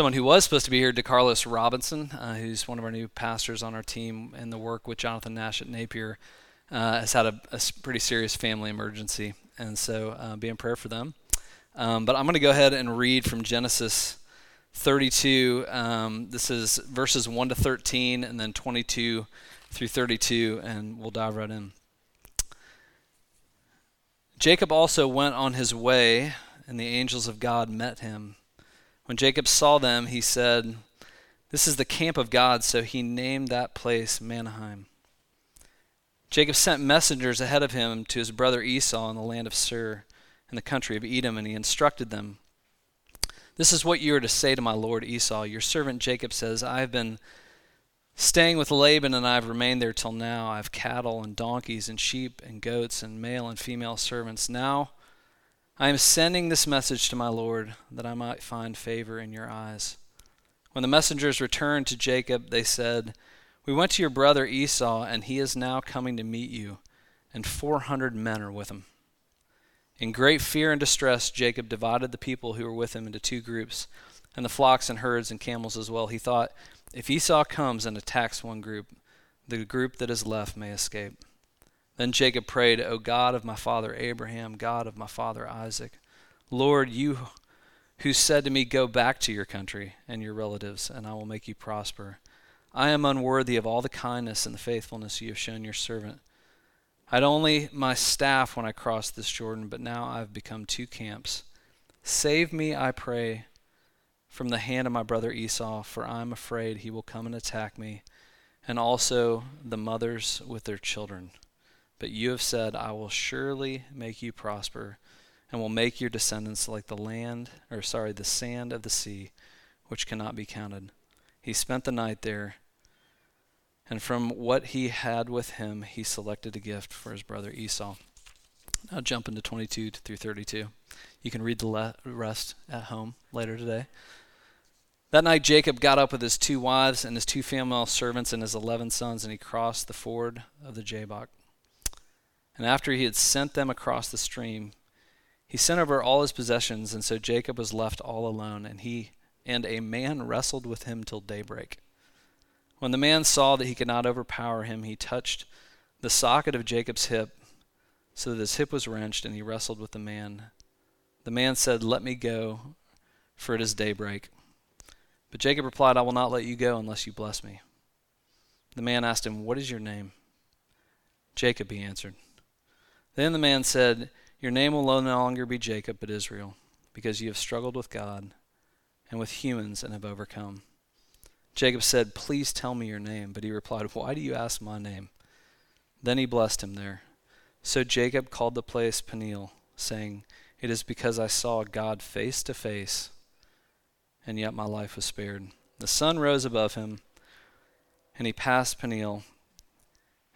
someone who was supposed to be here, DeCarlos Robinson, uh, who's one of our new pastors on our team in the work with Jonathan Nash at Napier, uh, has had a, a, pretty serious family emergency. And so uh, be in prayer for them. Um, but I'm going to go ahead and read from Genesis 32. Um, this is verses 1 to 13 and then 22 through 32, and we'll dive right in. Jacob also went on his way, and the angels of God met him. When Jacob saw them, he said, This is the camp of God, so he named that place Mahanaim. Jacob sent messengers ahead of him to his brother Esau in the land of Seir, in the country of Edom, and he instructed them This is what you are to say to my lord Esau. Your servant Jacob says, I have been staying with Laban, and I have remained there till now. I have cattle and donkeys and sheep and goats and male and female servants. Now, I am sending this message to my Lord that I might find favor in your eyes. When the messengers returned to Jacob, they said, We went to your brother Esau, and he is now coming to meet you, and four hundred men are with him. In great fear and distress, Jacob divided the people who were with him into two groups, and the flocks and herds and camels as well. He thought, If Esau comes and attacks one group, the group that is left may escape. Then Jacob prayed, O God of my father Abraham, God of my father Isaac, Lord, you who said to me, Go back to your country and your relatives, and I will make you prosper. I am unworthy of all the kindness and the faithfulness you have shown your servant. I had only my staff when I crossed this Jordan, but now I have become two camps. Save me, I pray, from the hand of my brother Esau, for I am afraid he will come and attack me, and also the mothers with their children. But you have said, I will surely make you prosper, and will make your descendants like the land, or sorry, the sand of the sea, which cannot be counted. He spent the night there, and from what he had with him, he selected a gift for his brother Esau. Now jump into 22 through 32. You can read the rest at home later today. That night, Jacob got up with his two wives and his two female servants and his eleven sons, and he crossed the ford of the Jabbok. And after he had sent them across the stream, he sent over all his possessions, and so Jacob was left all alone, and he and a man wrestled with him till daybreak. When the man saw that he could not overpower him, he touched the socket of Jacob's hip, so that his hip was wrenched, and he wrestled with the man. The man said, Let me go, for it is daybreak. But Jacob replied, I will not let you go unless you bless me. The man asked him, What is your name? Jacob, he answered. Then the man said, Your name will no longer be Jacob, but Israel, because you have struggled with God and with humans and have overcome. Jacob said, Please tell me your name. But he replied, Why do you ask my name? Then he blessed him there. So Jacob called the place Peniel, saying, It is because I saw God face to face, and yet my life was spared. The sun rose above him, and he passed Peniel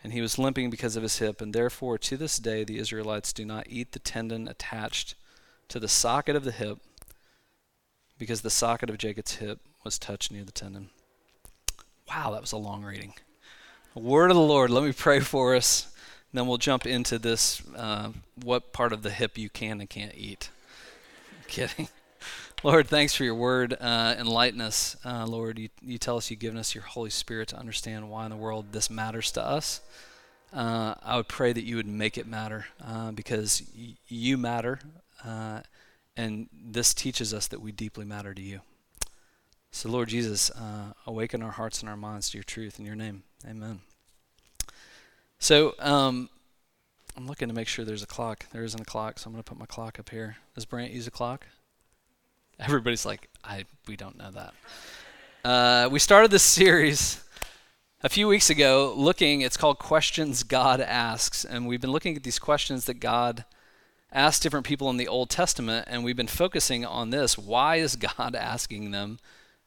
and he was limping because of his hip, and therefore to this day the Israelites do not eat the tendon attached to the socket of the hip, because the socket of Jacob's hip was touched near the tendon. Wow, that was a long reading. Word of the Lord. Let me pray for us. Then we'll jump into this uh, what part of the hip you can and can't eat. I'm kidding. Lord, thanks for your word. Uh, enlighten us. Uh, Lord, you, you tell us you've given us your Holy Spirit to understand why in the world this matters to us. Uh, I would pray that you would make it matter uh, because y- you matter, uh, and this teaches us that we deeply matter to you. So, Lord Jesus, uh, awaken our hearts and our minds to your truth in your name. Amen. So, um, I'm looking to make sure there's a clock. There isn't a clock, so I'm going to put my clock up here. Does Brant use a clock? Everybody's like, I we don't know that. Uh, we started this series a few weeks ago looking, it's called Questions God Asks, and we've been looking at these questions that God asked different people in the Old Testament, and we've been focusing on this. Why is God asking them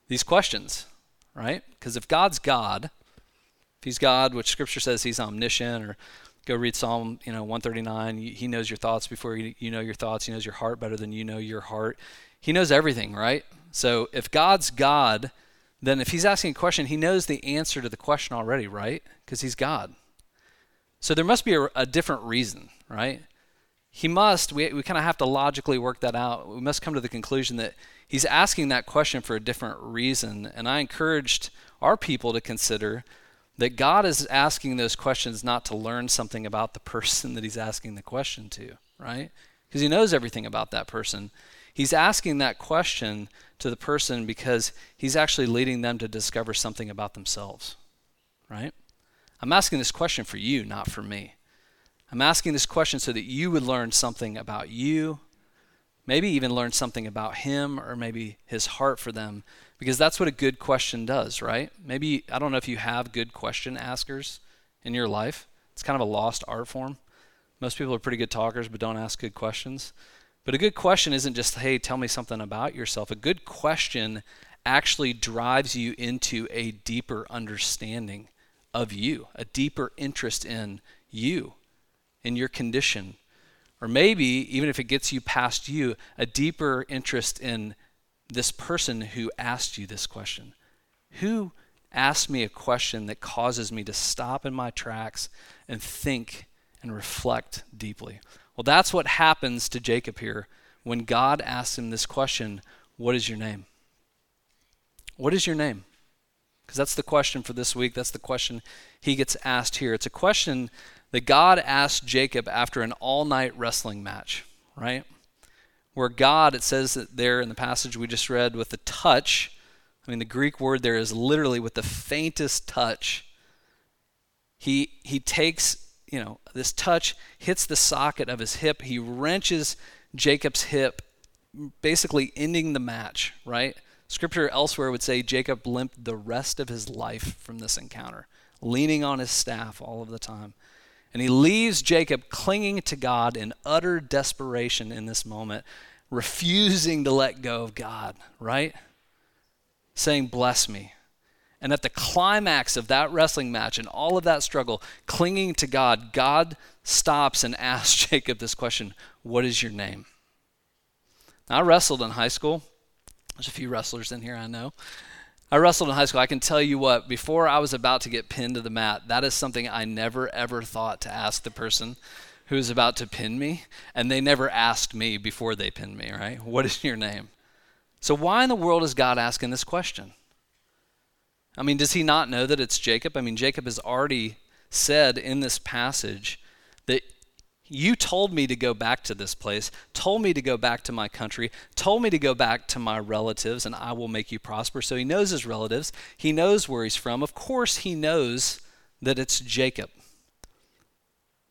these questions, right? Because if God's God, if He's God, which Scripture says He's omniscient, or go read Psalm, you know, 139. He knows your thoughts before you know your thoughts. He knows your heart better than you know your heart. He knows everything, right? So if God's God, then if he's asking a question, he knows the answer to the question already, right? Because he's God. So there must be a, a, different reason, right? he must, we, we kind of have to logically work that out. We must come to the conclusion that he's asking that question for a different reason. And I encouraged our people to consider that God is asking those questions not to learn something about the person that he's asking the question to, right? Because he knows everything about that person. He's asking that question to the person because he's actually leading them to discover something about themselves, right? I'm asking this question for you, not for me. I'm asking this question so that you would learn something about you, maybe even learn something about him or maybe his heart for them, because that's what a good question does, right? Maybe, I don't know if you have good question askers in your life. It's kind of a lost art form. Most people are pretty good talkers but don't ask good questions. But a good question isn't just, hey, tell me something about yourself. A good question actually drives you into a deeper understanding of you, a deeper interest in you, in your condition. Or maybe, even if it gets you past you, a deeper interest in this person who asked you this question. Who asked me a question that causes me to stop in my tracks and think and reflect deeply? Well, that's what happens to Jacob here when God asks him this question What is your name? What is your name? Because that's the question for this week. That's the question he gets asked here. It's a question that God asked Jacob after an all night wrestling match, right? Where God, it says that there in the passage we just read, with the touch, I mean, the Greek word there is literally with the faintest touch. He, he takes you know, this touch hits the socket of his hip. He wrenches Jacob's hip, basically ending the match, right? Scripture elsewhere would say Jacob limped the rest of his life from this encounter, leaning on his staff all of the time. And he leaves Jacob clinging to God in utter desperation in this moment, refusing to let go of God, right? Saying, Bless me, and at the climax of that wrestling match and all of that struggle, clinging to God, God stops and asks Jacob this question What is your name? Now, I wrestled in high school. There's a few wrestlers in here, I know. I wrestled in high school. I can tell you what, before I was about to get pinned to the mat, that is something I never ever thought to ask the person who was about to pin me. And they never asked me before they pinned me, right? What is your name? So, why in the world is God asking this question? I mean, does he not know that it's Jacob? I mean, Jacob has already said in this passage that you told me to go back to this place, told me to go back to my country, told me to go back to my relatives, and I will make you prosper. So he knows his relatives. He knows where he's from. Of course, he knows that it's Jacob.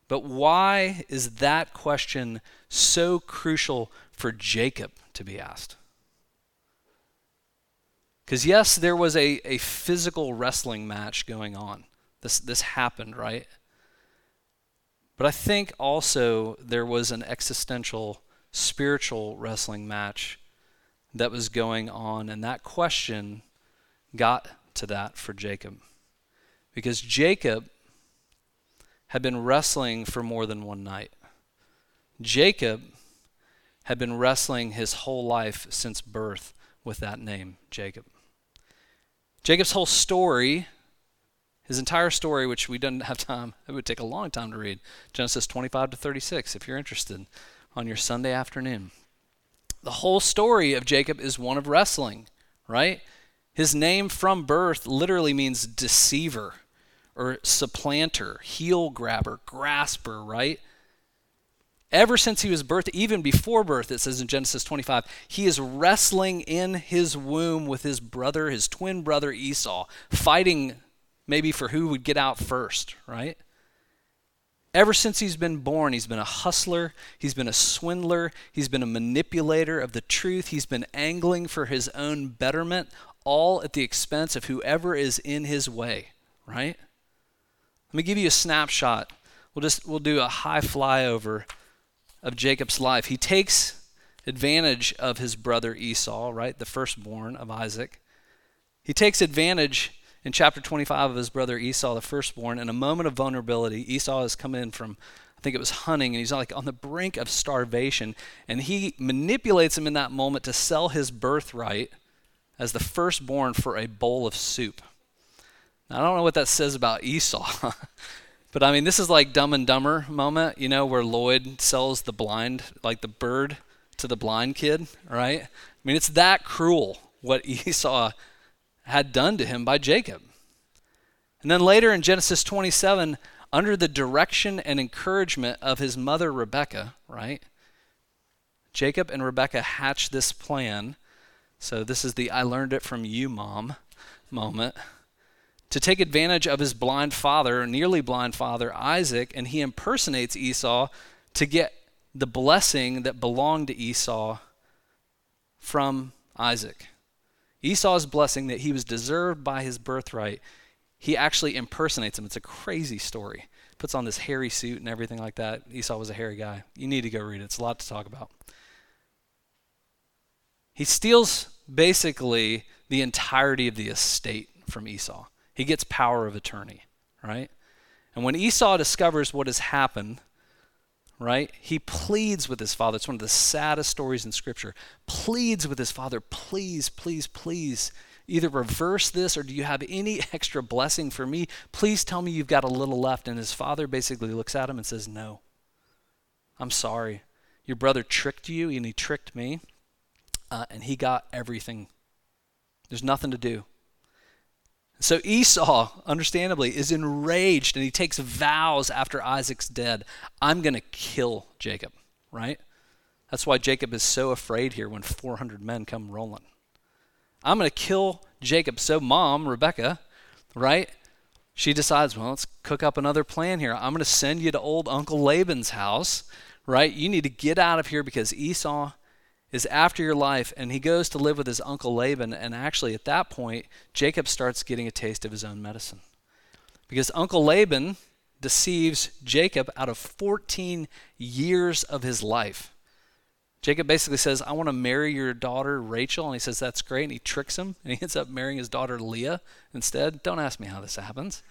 But why is that question so crucial for Jacob to be asked? Because, yes, there was a, a physical wrestling match going on. This, this happened, right? But I think also there was an existential, spiritual wrestling match that was going on. And that question got to that for Jacob. Because Jacob had been wrestling for more than one night. Jacob had been wrestling his whole life since birth with that name, Jacob. Jacob's whole story, his entire story, which we don't have time, it would take a long time to read, Genesis 25 to 36, if you're interested, on your Sunday afternoon. The whole story of Jacob is one of wrestling, right? His name from birth literally means deceiver or supplanter, heel grabber, grasper, right? Ever since he was birthed, even before birth, it says in Genesis 25, he is wrestling in his womb with his brother, his twin brother Esau, fighting maybe for who would get out first, right? Ever since he's been born, he's been a hustler, he's been a swindler, he's been a manipulator of the truth, he's been angling for his own betterment, all at the expense of whoever is in his way, right? Let me give you a snapshot. We'll just we'll do a high flyover of Jacob's life. He takes advantage of his brother Esau, right, the firstborn of Isaac. He takes advantage in chapter 25 of his brother Esau, the firstborn, in a moment of vulnerability. Esau has come in from, I think it was hunting, and he's like on the brink of starvation. And he manipulates him in that moment to sell his birthright as the firstborn for a bowl of soup. Now, I don't know what that says about Esau. But I mean, this is like Dumb and Dumber moment, you know, where Lloyd sells the blind, like the bird, to the blind kid, right? I mean, it's that cruel what Esau had done to him by Jacob. And then later in Genesis 27, under the direction and encouragement of his mother Rebekah, right? Jacob and Rebekah hatch this plan. So this is the I learned it from you, mom moment. To take advantage of his blind father, nearly blind father, Isaac, and he impersonates Esau to get the blessing that belonged to Esau from Isaac. Esau's blessing that he was deserved by his birthright, he actually impersonates him. It's a crazy story. Puts on this hairy suit and everything like that. Esau was a hairy guy. You need to go read it. It's a lot to talk about. He steals basically the entirety of the estate from Esau. He gets power of attorney, right? And when Esau discovers what has happened, right, he pleads with his father. It's one of the saddest stories in Scripture. Pleads with his father, please, please, please, either reverse this or do you have any extra blessing for me? Please tell me you've got a little left. And his father basically looks at him and says, No. I'm sorry. Your brother tricked you and he tricked me uh, and he got everything. There's nothing to do. So Esau, understandably, is enraged and he takes vows after Isaac's dead. I'm going to kill Jacob, right? That's why Jacob is so afraid here when 400 men come rolling. I'm going to kill Jacob. So, mom, Rebecca, right? She decides, well, let's cook up another plan here. I'm going to send you to old Uncle Laban's house, right? You need to get out of here because Esau is after your life, and he goes to live with his uncle Laban. And actually, at that point, Jacob starts getting a taste of his own medicine. Because Uncle Laban deceives Jacob out of 14 years of his life. Jacob basically says, I want to marry your daughter Rachel. And he says, That's great. And he tricks him, and he ends up marrying his daughter Leah instead. Don't ask me how this happens,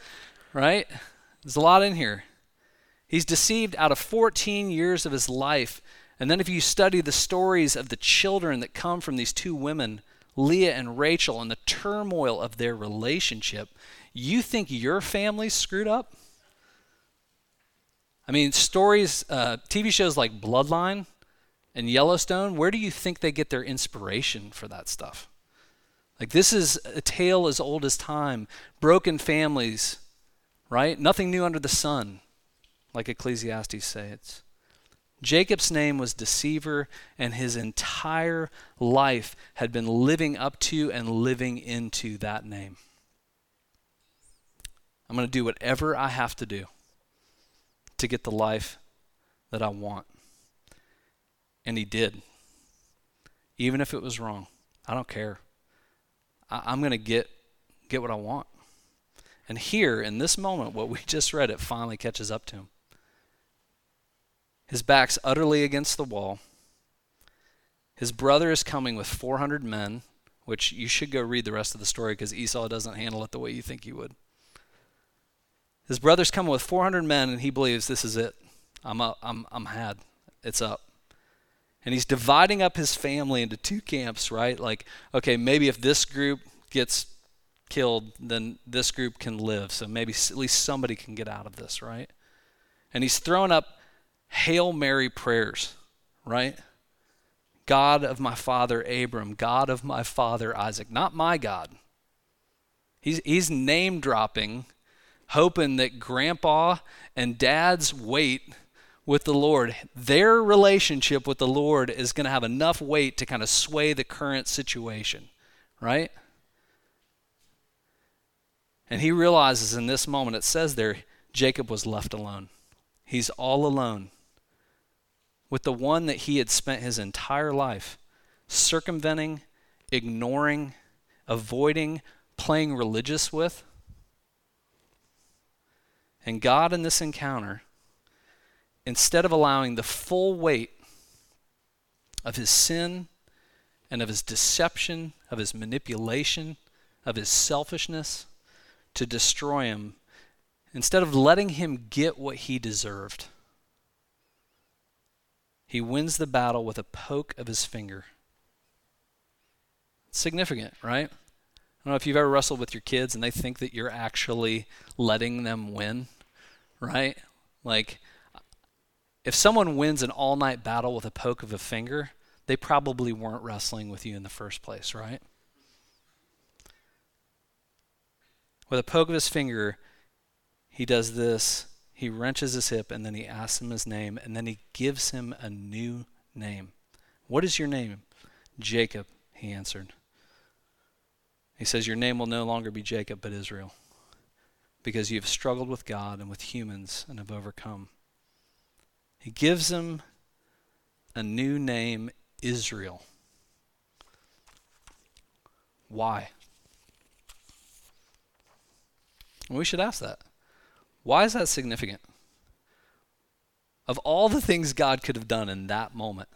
right? There's a lot in here. He's deceived out of 14 years of his life and then if you study the stories of the children that come from these two women, Leah and Rachel, and the turmoil of their relationship, you think your family's screwed up? I mean, stories, uh, TV shows like Bloodline and Yellowstone, where do you think they get their inspiration for that stuff? Like, this is a tale as old as time. Broken families, right? Nothing new under the sun, like Ecclesiastes says. Jacob's name was deceiver, and his entire life had been living up to and living into that name. I'm going to do whatever I have to do to get the life that I want. And he did. Even if it was wrong. I don't care. I, am going to get get what I want. And here, in this moment, what we just read, it finally catches up to him. His back's utterly against the wall. His brother is coming with 400 men, which you should go read the rest of the story because Esau doesn't handle it the way you think he would. His brother's coming with 400 men, and he believes this is it. I'm up. I'm, I'm had. It's up. And he's dividing up his family into two camps, right? Like, okay, maybe if this group gets killed, then this group can live. So maybe at least somebody can get out of this, right? And he's throwing up Hail Mary prayers, right? God of my father Abram, God of my father Isaac, not my God. He's, he's name dropping, hoping that grandpa and dad's weight with the Lord, their relationship with the Lord is going to have enough weight to kind of sway the current situation, right? And he realizes in this moment, it says there, Jacob was left alone. He's all alone with the one that he had spent his entire life circumventing, ignoring, avoiding, playing religious with. And God, in this encounter, instead of allowing the full weight of his sin and of his deception, of his manipulation, of his selfishness to destroy him, instead of letting him get what he deserved, he wins the battle with a poke of his finger. significant, right? I don't know if you've ever wrestled with your kids and they think that you're actually letting them win, right? Like, if someone wins an all night battle with a poke of a finger, they probably weren't wrestling with you in the first place, right? With a poke of his finger, he does this. He wrenches his hip and then he asks him his name and then he gives him a new name. What is your name? Jacob, he answered. He says, Your name will no longer be Jacob, but Israel, because you have struggled with God and with humans and have overcome. He gives him a new name, Israel. Why? we should ask that. Why is that significant? Of all the things God could have done in that moment,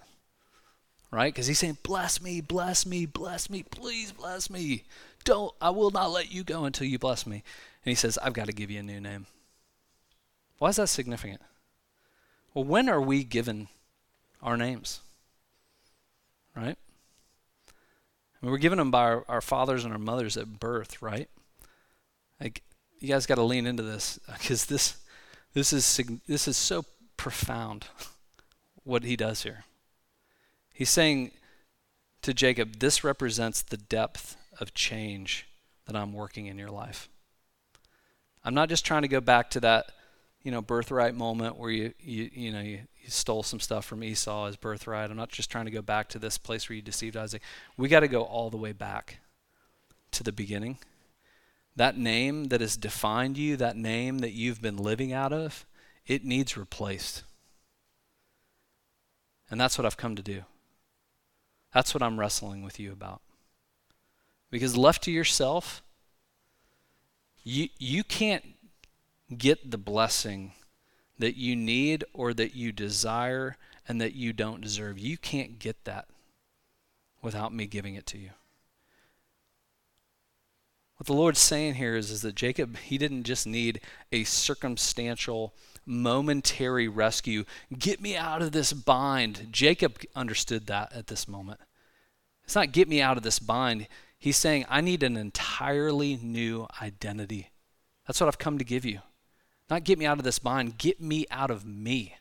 right? Because he's saying, Bless me, bless me, bless me, please bless me. Don't, I will not let you go until you bless me. And he says, I've got to give you a new name. Why is that significant? Well, when are we given our names? Right? I mean, we're given them by our, our fathers and our mothers at birth, right? Like, you guys got to lean into this uh, because this, this is this is so profound. What he does here. He's saying to Jacob, "This represents the depth of change that I'm working in your life." I'm not just trying to go back to that you know, birthright moment where you, you, you know, you, you stole some stuff from Esau as birthright. I'm not just trying to go back to this place where you deceived Isaac. We got to go all the way back to the beginning. That name that has defined you, that name that you've been living out of, it needs replaced. And that's what I've come to do. That's what I'm wrestling with you about. Because left to yourself, you, you can't get the blessing that you need or that you desire and that you don't deserve. You can't get that without me giving it to you. What the Lord's saying here is, is that Jacob, he didn't just need a circumstantial, momentary rescue. Get me out of this bind. Jacob understood that at this moment. It's not get me out of this bind. He's saying, I need an entirely new identity. That's what I've come to give you. Not get me out of this bind, get me out of me.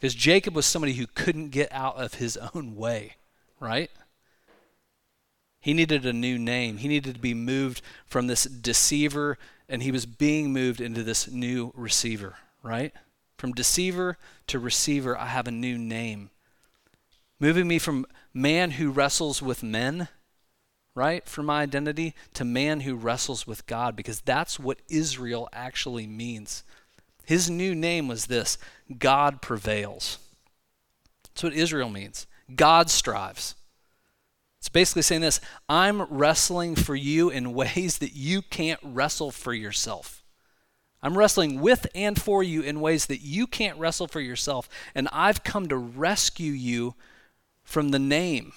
Because Jacob was somebody who couldn't get out of his own way, right? He needed a new name. He needed to be moved from this deceiver, and he was being moved into this new receiver, right? From deceiver to receiver, I have a new name. Moving me from man who wrestles with men right, for my identity to man who wrestles with God, because that's what Israel actually means. His new name was this God prevails. That's what Israel means. God strives. It's basically saying this I'm wrestling for you in ways that you can't wrestle for yourself. I'm wrestling with and for you in ways that you can't wrestle for yourself. And I've come to rescue you from the name,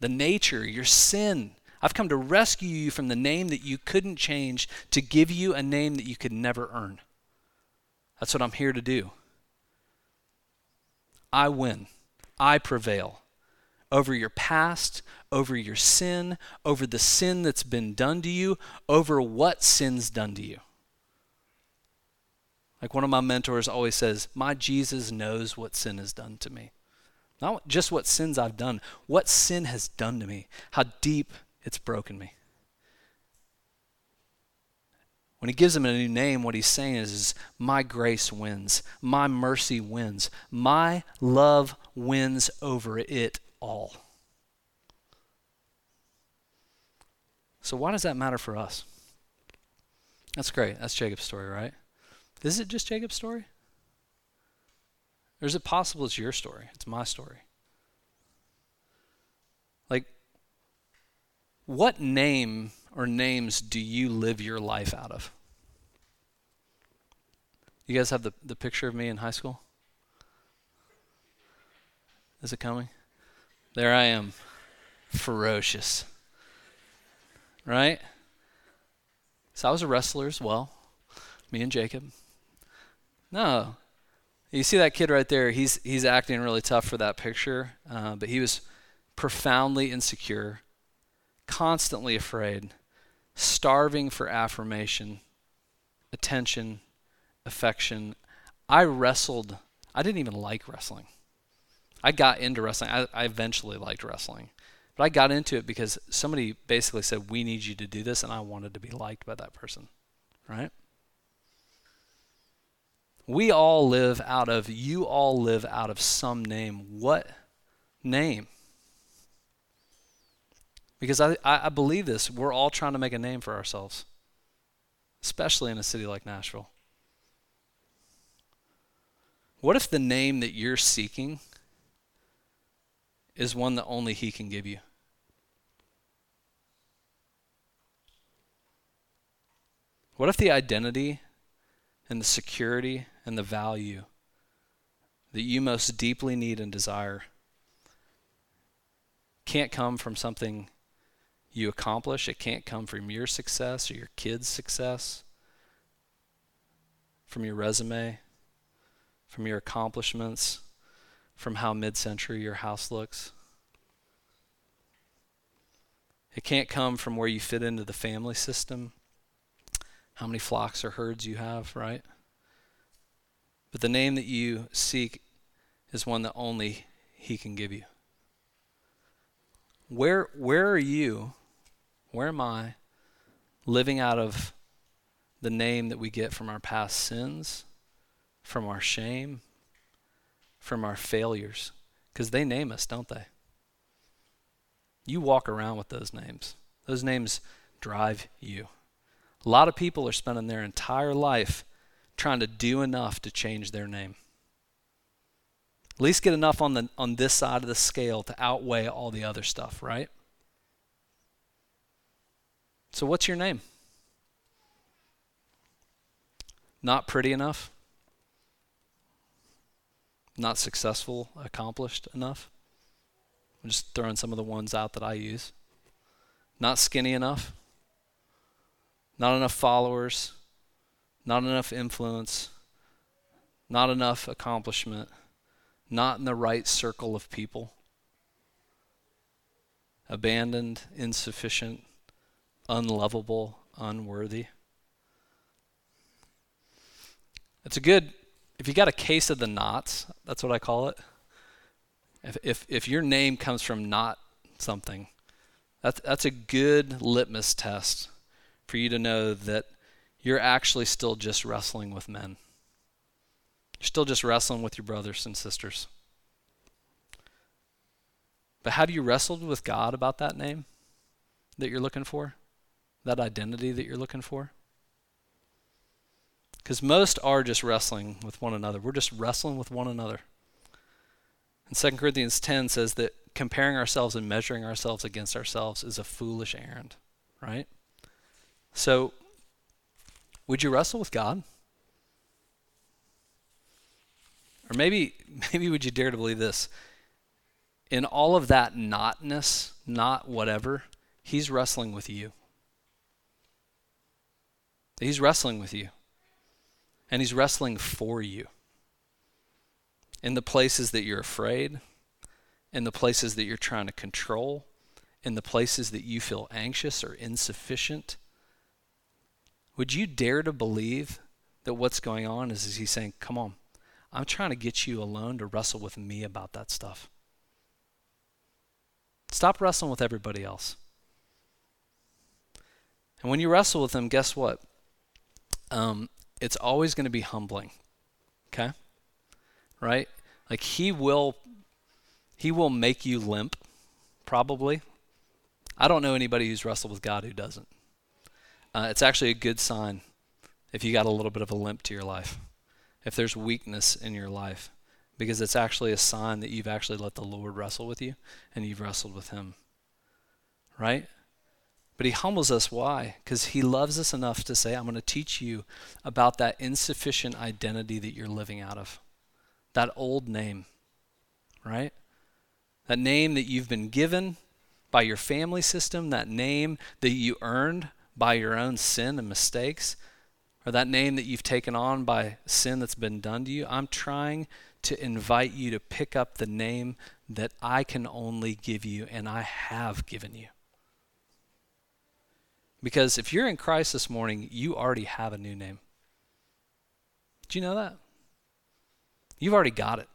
the nature, your sin, I've come to rescue you from the name that you couldn't change to give you a name that you could never earn. That's what I'm here to do. I win. I prevail over your past, over your sin, over the sin that's been done to you, over what sin's done to you. Like one of my mentors always says, My Jesus knows what sin has done to me. Not just what sins I've done, what sin has done to me, how deep it's broken me. When he gives him a new name, what he's saying is, is, My grace wins. My mercy wins. My love wins over it all. So, why does that matter for us? That's great. That's Jacob's story, right? Is it just Jacob's story? Or is it possible it's your story? It's my story. Like, what name or names do you live your life out of? You guys have the, the picture of me in high school? Is it coming? There I am, ferocious. Right? So I was a wrestler as well, me and Jacob. No, you see that kid right there? He's he's acting really tough for that picture, uh, but he was profoundly insecure constantly afraid, starving for affirmation, attention, affection. I wrestled. I didn't even like wrestling. I got into wrestling. I, I eventually liked wrestling. But I got into it because somebody basically said, We need you to do this, and I wanted to be liked by that person. Right? We all live out of, you all live out of some name. What name? Because I, I believe this. We're all trying to make a name for ourselves, especially in a city like Nashville. What if the name that you're seeking is one that only He can give you? What if the identity and the security and the value that you most deeply need and desire can't come from something you accomplish. It can't come from your success or your kids' success, from your resume, from your accomplishments, from how mid century your house looks. It can't come from where you fit into the family system, how many flocks or herds you have, right? But the name that you seek is one that only He can give you. Where, where are you, where am I, living out of the name that we get from our past sins, from our shame, from our failures? Because they name us, don't they? You walk around with those names. Those names drive you. A lot of people are spending their entire life trying to do enough to change their name. At least get enough on the on this side of the scale to outweigh all the other stuff, right? So what's your name? Not pretty enough? Not successful, accomplished enough? I'm just throwing some of the ones out that I use. Not skinny enough? Not enough followers? not enough influence, not enough accomplishment, not in the right circle of people, abandoned, insufficient, unlovable, unworthy. It's a good, if you got a case of the knots, that's what I call it. If, if, if your name comes from not something, that's, that's a good litmus test for you to know that you're actually still just wrestling with men. You're still just wrestling with your brothers and sisters. But have you wrestled with God about that name that you're looking for? That identity that you're looking for? Because most are just wrestling with one another. We're just wrestling with one another. And 2 Corinthians 10 says that comparing ourselves and measuring ourselves against ourselves is a foolish errand, right? So would you wrestle with God? Or maybe maybe would you dare to believe this? In all of that notness, not whatever, he's wrestling with you. He's wrestling with you. And he's wrestling for you. In the places that you're afraid, in the places that you're trying to control, in the places that you feel anxious or insufficient, would you dare to believe that what's going on is, is he's saying, Come on, I'm trying to get you alone to wrestle with me about that stuff. Stop wrestling with everybody else. And when you wrestle with him, guess what? Um, it's always going to be humbling. Okay? Right? Like he will he will make you limp, probably. I don't know anybody who's wrestled with God who doesn't. Uh, it's actually a good sign if you got a little bit of a limp to your life, if there's weakness in your life, because it's actually a sign that you've actually let the Lord wrestle with you and you've wrestled with Him. Right? But He humbles us. Why? Because He loves us enough to say, I'm going to teach you about that insufficient identity that you're living out of, that old name. Right? That name that you've been given by your family system, that name that you earned by your own sin and mistakes, or that name that you've taken on by sin that's been done to you, I'm trying to invite you to pick up the name that I can only give you and I have given you. Because if you're in Christ this morning, you already have a new name. Do you know that? You've already got it.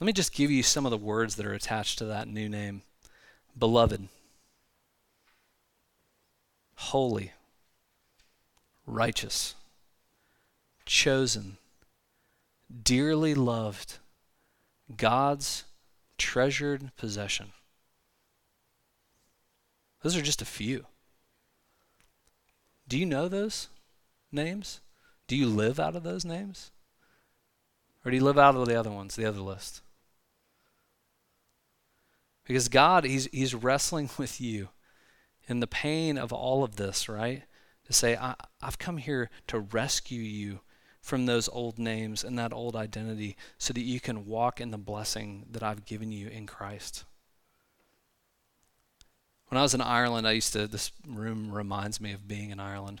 Let me just give you some of the words that are attached to that new name beloved, holy, righteous, chosen, dearly loved, God's treasured possession. Those are just a few. Do you know those names? Do you live out of those names? Or do you live out of the other ones, the other list? Because God, He's, he's wrestling with you in the pain of all of this, right? To say, I, I've come here to rescue you from those old names and that old identity so that you can walk in the blessing that I've given you in Christ. When I was in Ireland, I used to, this room reminds me of being in Ireland.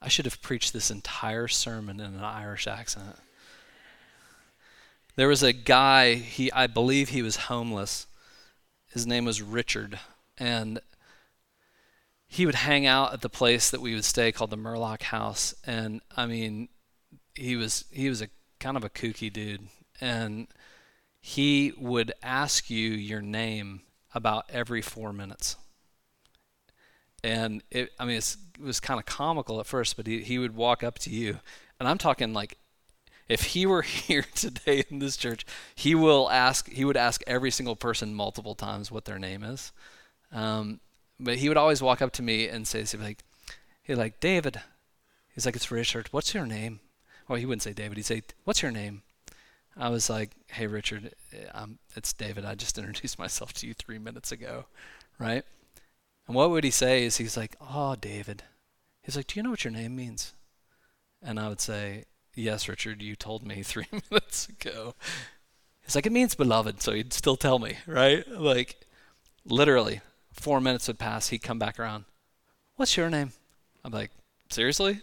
I should have preached this entire sermon in an Irish accent. There was a guy, he I believe he was homeless. His name was Richard, and he would hang out at the place that we would stay called the Murlock House. And I mean, he was he was a kind of a kooky dude, and he would ask you your name about every four minutes. And it, I mean, it was kind of comical at first, but he, he would walk up to you, and I'm talking like if he were here today in this church, he will ask. He would ask every single person multiple times what their name is. Um, but he would always walk up to me and say, he'd like, he'd like David. He's like, it's Richard. What's your name? Well, he wouldn't say David. He'd say, what's your name? I was like, hey Richard, um, it's David. I just introduced myself to you three minutes ago, right? And what would he say? Is he's like, oh David. He's like, do you know what your name means? And I would say, Yes, Richard, you told me three minutes ago. He's like, It means beloved, so he'd still tell me, right? Like, literally, four minutes would pass, he'd come back around. What's your name? I'm like, Seriously?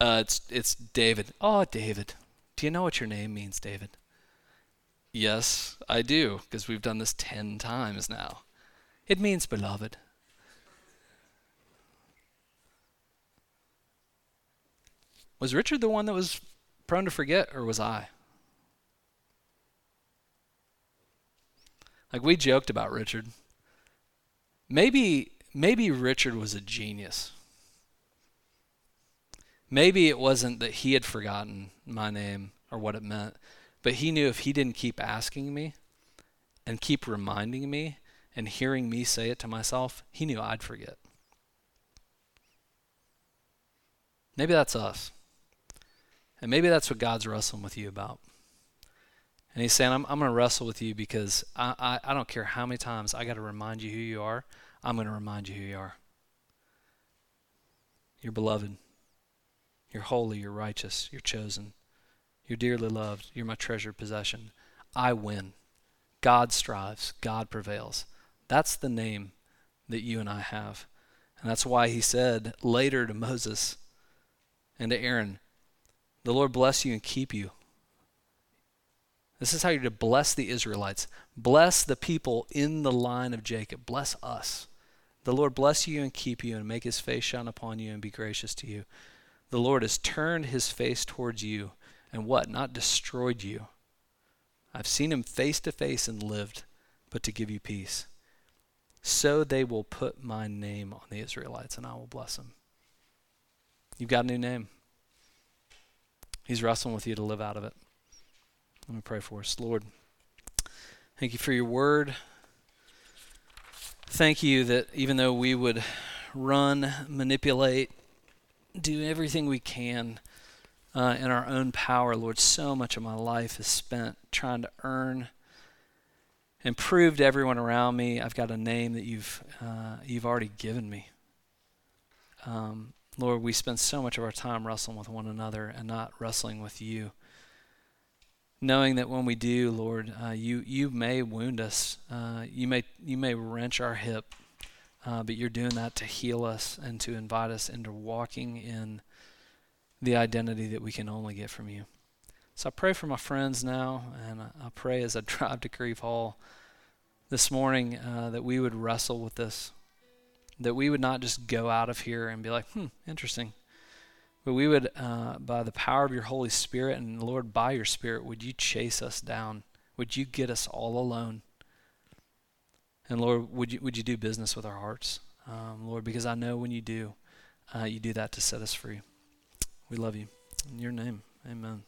Uh, it's it's David. Oh, David. Do you know what your name means, David? Yes, I do, because we've done this ten times now. It means beloved. Was Richard the one that was prone to forget, or was I? Like we joked about Richard. Maybe maybe Richard was a genius. Maybe it wasn't that he had forgotten my name or what it meant, but he knew if he didn't keep asking me and keep reminding me and hearing me say it to myself, he knew I'd forget. Maybe that's us. And maybe that's what God's wrestling with you about. And He's saying, I'm, I'm going to wrestle with you because I, I, I don't care how many times I got to remind you who you are. I'm going to remind you who you are. You're beloved. You're holy. You're righteous. You're chosen. You're dearly loved. You're my treasured possession. I win. God strives. God prevails. That's the name that you and I have. And that's why he said later to Moses and to Aaron, the Lord bless you and keep you. This is how you're to bless the Israelites. Bless the people in the line of Jacob. Bless us. The Lord bless you and keep you and make his face shine upon you and be gracious to you. The Lord has turned his face towards you and what? Not destroyed you. I've seen him face to face and lived, but to give you peace. So they will put my name on the Israelites and I will bless them. You've got a new name. He's wrestling with you to live out of it. Let me pray for us. Lord, thank you for your word. Thank you that even though we would run, manipulate, do everything we can uh, in our own power, Lord, so much of my life is spent trying to earn and prove to everyone around me I've got a name that you've uh, you've already given me. Um, Lord, we spend so much of our time wrestling with one another and not wrestling with you. Knowing that when we do, Lord, uh, you you may wound us, uh, you may you may wrench our hip, uh, but you're doing that to heal us and to invite us into walking in the identity that we can only get from you. So I pray for my friends now, and I, pray as I drive to Crieve Hall this morning uh, that we would wrestle with this that we would not just go out of here and be like, hmm, interesting. But we would, uh, by the power of your Holy Spirit, and Lord, by your Spirit, would you chase us down? Would you get us all alone? And Lord, would you would you do business with our hearts, um, Lord? Because I know when you do, uh, you do that to set us free. We love you. In your name, Amen.